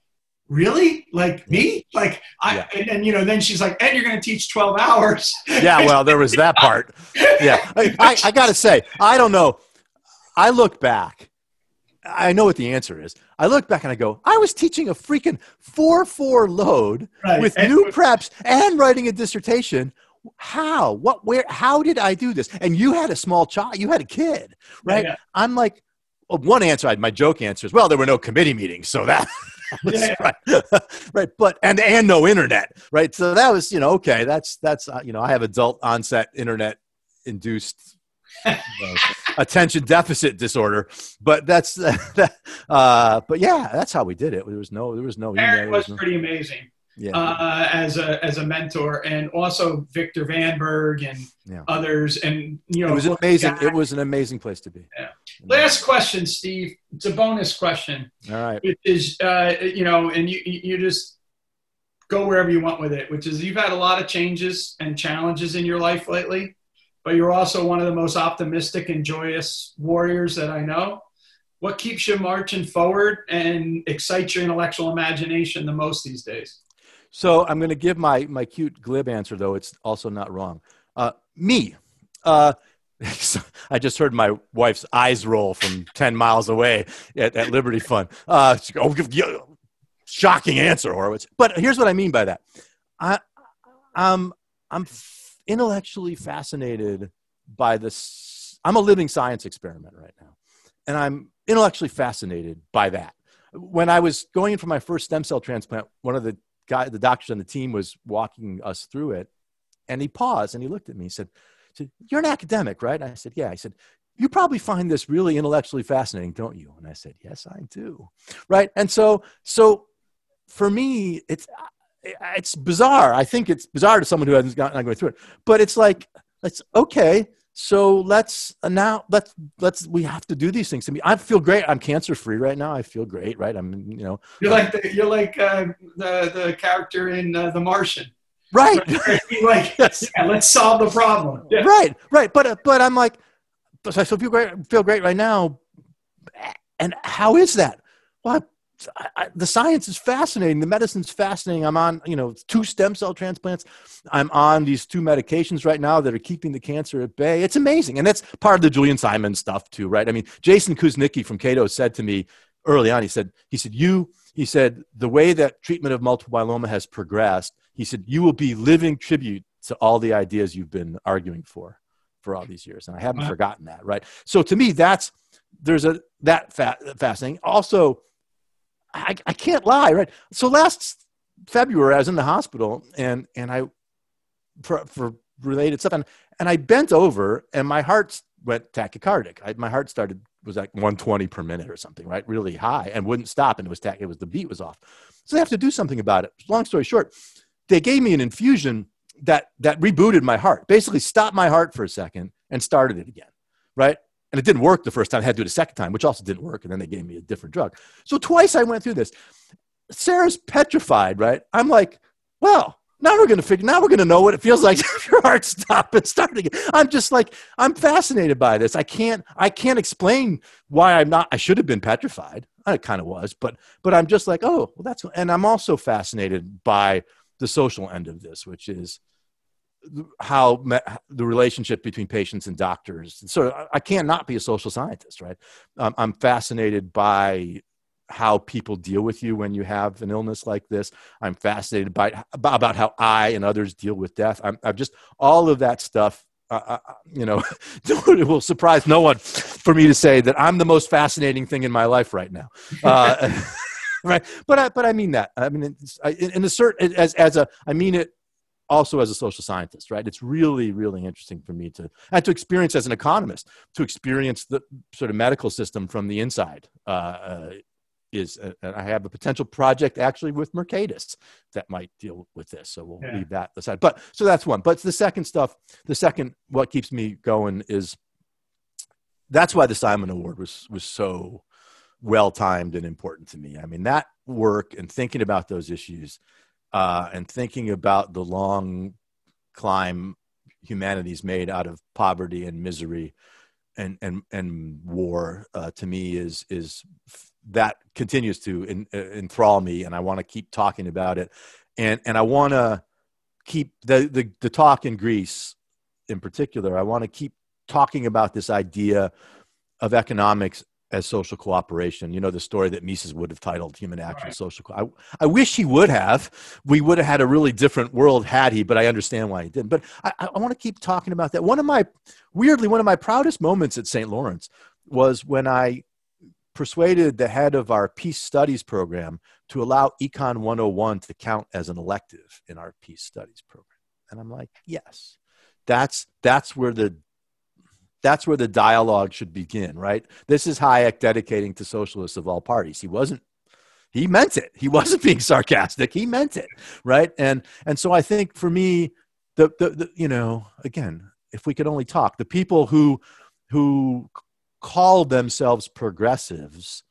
really? Like me? Like i yeah. and, and, you know then she's like and you're going to teach 12 hours. Yeah well there was that part. Yeah. I, I, I gotta say i don't know. I look back. I know what the answer is. I look back and i go i was teaching a freaking 4-4 load right. with and new preps and writing a dissertation. How? What where how did i do this? And you had a small child you had a kid right? Yeah, i'm like well, one answer my joke answer is well there were no committee meetings so that Yeah. right. right. But and and no internet, right? So that was, you know, okay, that's that's uh, you know, I have adult onset internet induced you know, attention deficit disorder, but that's uh but yeah, that's how we did it. There was no there was no email. Karen was no- pretty amazing yeah. uh, as a as a mentor, and also Victor Vanberg and Yeah. others, and you know, it was amazing. guy. It was an amazing place to be. Yeah. Last question, Steve. It's a bonus question. All right. Which is, uh, you know, and you you just go wherever you want with it. Which is, you've had a lot of changes and challenges in your life lately, but you're also one of the most optimistic and joyous warriors that I know. What keeps you marching forward and excites your intellectual imagination the most these days? So I'm going to give my my cute glib answer, though it's also not wrong. Uh, me. Uh, I just heard my wife's eyes roll from ten miles away at, at Liberty Fund. Uh, "Oh, shocking answer, Horwitz. But here's what I mean by that. I, I'm I'm intellectually fascinated by this. I'm a living science experiment right now, and I'm intellectually fascinated by that. When I was going in for my first stem cell transplant, one of the guy, the doctors on the team was walking us through it, and he paused and he looked at me. He said, said, "You're an academic, right?" I said, "Yeah." I said, "You probably find this really intellectually fascinating, don't you?" And I said, "Yes, I do." Right? And so, so for me, it's it's bizarre. I think it's bizarre to someone who hasn't gotten not going through it, but it's like, it's okay. So let's uh, now let's let's we have to do these things to me. I feel great. I'm cancer free right now. I feel great. Right. I'm you know You're like the, you're like uh, the the character in uh, The Martian. Right. You're like, Yes. yeah, let's solve the problem. Yeah. right. Right. But uh, but i'm like so i feel great feel great right now. And how is that? Well I, I, the science is fascinating. The medicine's fascinating. I'm on you know two stem cell transplants. I'm on these two medications right now that are keeping the cancer at bay. It's amazing. And that's part of the julian simon stuff too right? I mean jason kuznicki from cato said to me early on he said he said you he said the way that treatment of multiple myeloma has progressed he said you will be living tribute to all the ideas you've been arguing for for all these years. And i haven't Wow. forgotten that right? So to me that's there's a that fa- fascinating. Also I, I can't lie right? So last february i was in the hospital and and i for, for related stuff and and i bent over and my heart went tachycardic. I, my heart started was like 120 per minute or something right? Really high and wouldn't stop and it was tach- it was the beat was off. So they have to do something about it. Long story short they gave me an infusion that that rebooted my heart basically stopped my heart for a second and started it again right? And it didn't work the first time. I had to do it a second time which also didn't work. And then they gave me a different drug. So twice i went through this. Sarah's petrified right? I'm like well now we're going to figure now we're going to know what it feels like if your heart stopped and started again. I'm just like i'm fascinated by this. I can't i can't explain why i'm not i should have been petrified. I kind of was but but i'm just like oh well that's and i'm also fascinated by the social end of this which is how me, the relationship between patients and doctors. So I, I can't not be a social scientist right? Um, i'm fascinated by how people deal with you when you have an illness like this. I'm fascinated by about how i and others deal with death. I'm, I'm just all of that stuff uh, uh, you know it will surprise no one for me to say that i'm the most fascinating thing in my life right now. Uh, right? But I, but i mean that. I mean it's, I, in a certain as as a i mean it also as a social scientist right? It's really really interesting for me to and to experience as an economist to experience the sort of medical system from the inside uh, uh, is uh, i have a potential project actually with mercatus that might deal with this. So we'll Yeah. leave that aside. But so that's one. But the second stuff the second what keeps me going is that's why the simon award was was so well timed and important to me. I mean that work and thinking about those issues uh, and thinking about the long climb humanity's made out of poverty and misery and and and war uh, to me is is that continues to uh, enthrall me and I want to keep talking about it. And and I want to keep the, the the talk in Greece in particular I want to keep talking about this idea of economics as social cooperation. You know, the story that Mises would have titled Human Action Right. Social Co- I, I wish he would have. We would have had a really different world had he, but I understand why he didn't. But I, I want to keep talking about that. One of my, weirdly, one of my proudest moments at St. Lawrence was when I persuaded the head of our peace studies program to allow econ 101 to count as an elective in our peace studies program and i'm like yes that's that's where the that's where the dialogue should begin right? This is hayek dedicating to socialists of all parties. He wasn't he meant it. He wasn't being sarcastic. He meant it right? And and so i think for me the, the, the you know again if we could only talk the people who who call themselves progressives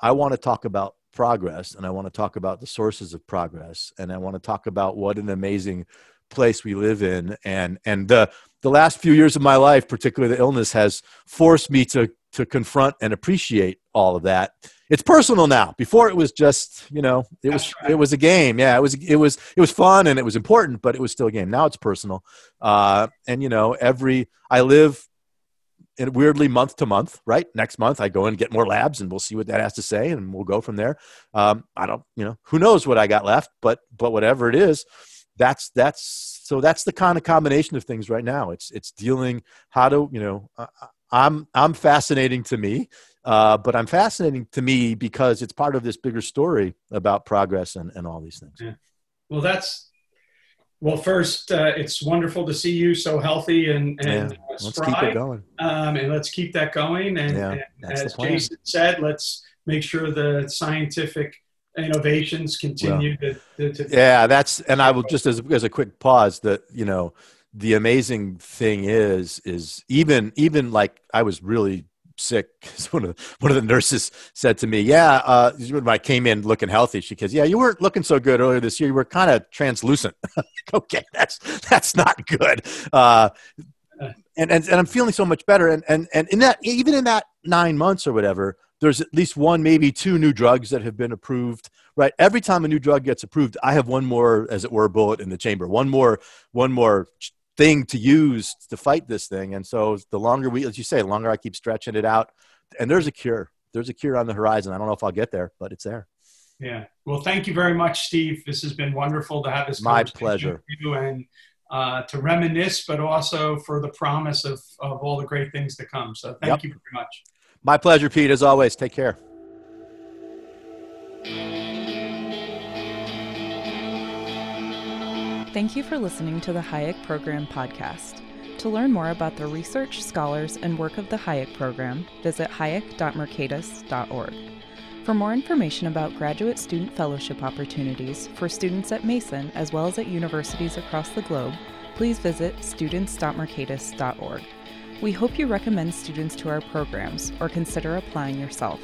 i want to talk about progress and i want to talk about the sources of progress and i want to talk about what an amazing place we live in and and the the last few years of my life particularly the illness has forced me to to confront and appreciate all of that. It's personal now. Before it was just you know it was right. it was a game. Yeah it was it was it was fun and it was important but it was still a game. Now it's personal. Uh, and you know every i live in weirdly month to month right? Next month i go and get more labs and we'll see what that has to say and we'll go from there. Um, i don't you know who knows what i got left but but whatever it is that's that's so that's the kind of combination of things right now it's it's dealing how to you know uh, i'm i'm fascinating to me uh, but i'm fascinating to me because it's part of this bigger story about progress and, and all these things yeah. well that's well first uh, it's wonderful to see you so healthy and, and yeah. let's spry. keep it going um, and let's keep that going and, yeah, and as jason said let's make sure the scientific innovations continue well, to, to, to, yeah that's and i will just as, as a quick pause that you know the amazing thing is is even even like i was really sick one of the, one of the nurses said to me yeah uh, when i came in looking healthy she goes yeah you weren't looking so good earlier this year. You were kind of translucent okay that's that's not good. Uh, and, and and i'm feeling so much better. And and and in that even in that nine months or whatever there's at least one, maybe two new drugs that have been approved. Right, every time a new drug gets approved, I have one more, as it were, bullet in the chamber. One more, one more thing to use to fight this thing. And so, the longer we, as you say, the longer I keep stretching it out, and there's a cure. There's a cure on the horizon. I don't know if I'll get there, but it's there. Yeah. Well, thank you very much, Steve. This has been wonderful to have this. My pleasure. you and uh, to reminisce, but also for the promise of, of all the great things to come. So thank yep. you very much. My pleasure, Pete, as always. Take care. Thank you for listening to the Hayek Program podcast. To learn more about the research, scholars, and work of the Hayek Program, visit hayek.mercatus.org. For more information about graduate student fellowship opportunities for students at Mason as well as at universities across the globe, please visit students.mercatus.org. We hope you recommend students to our programs or consider applying yourself.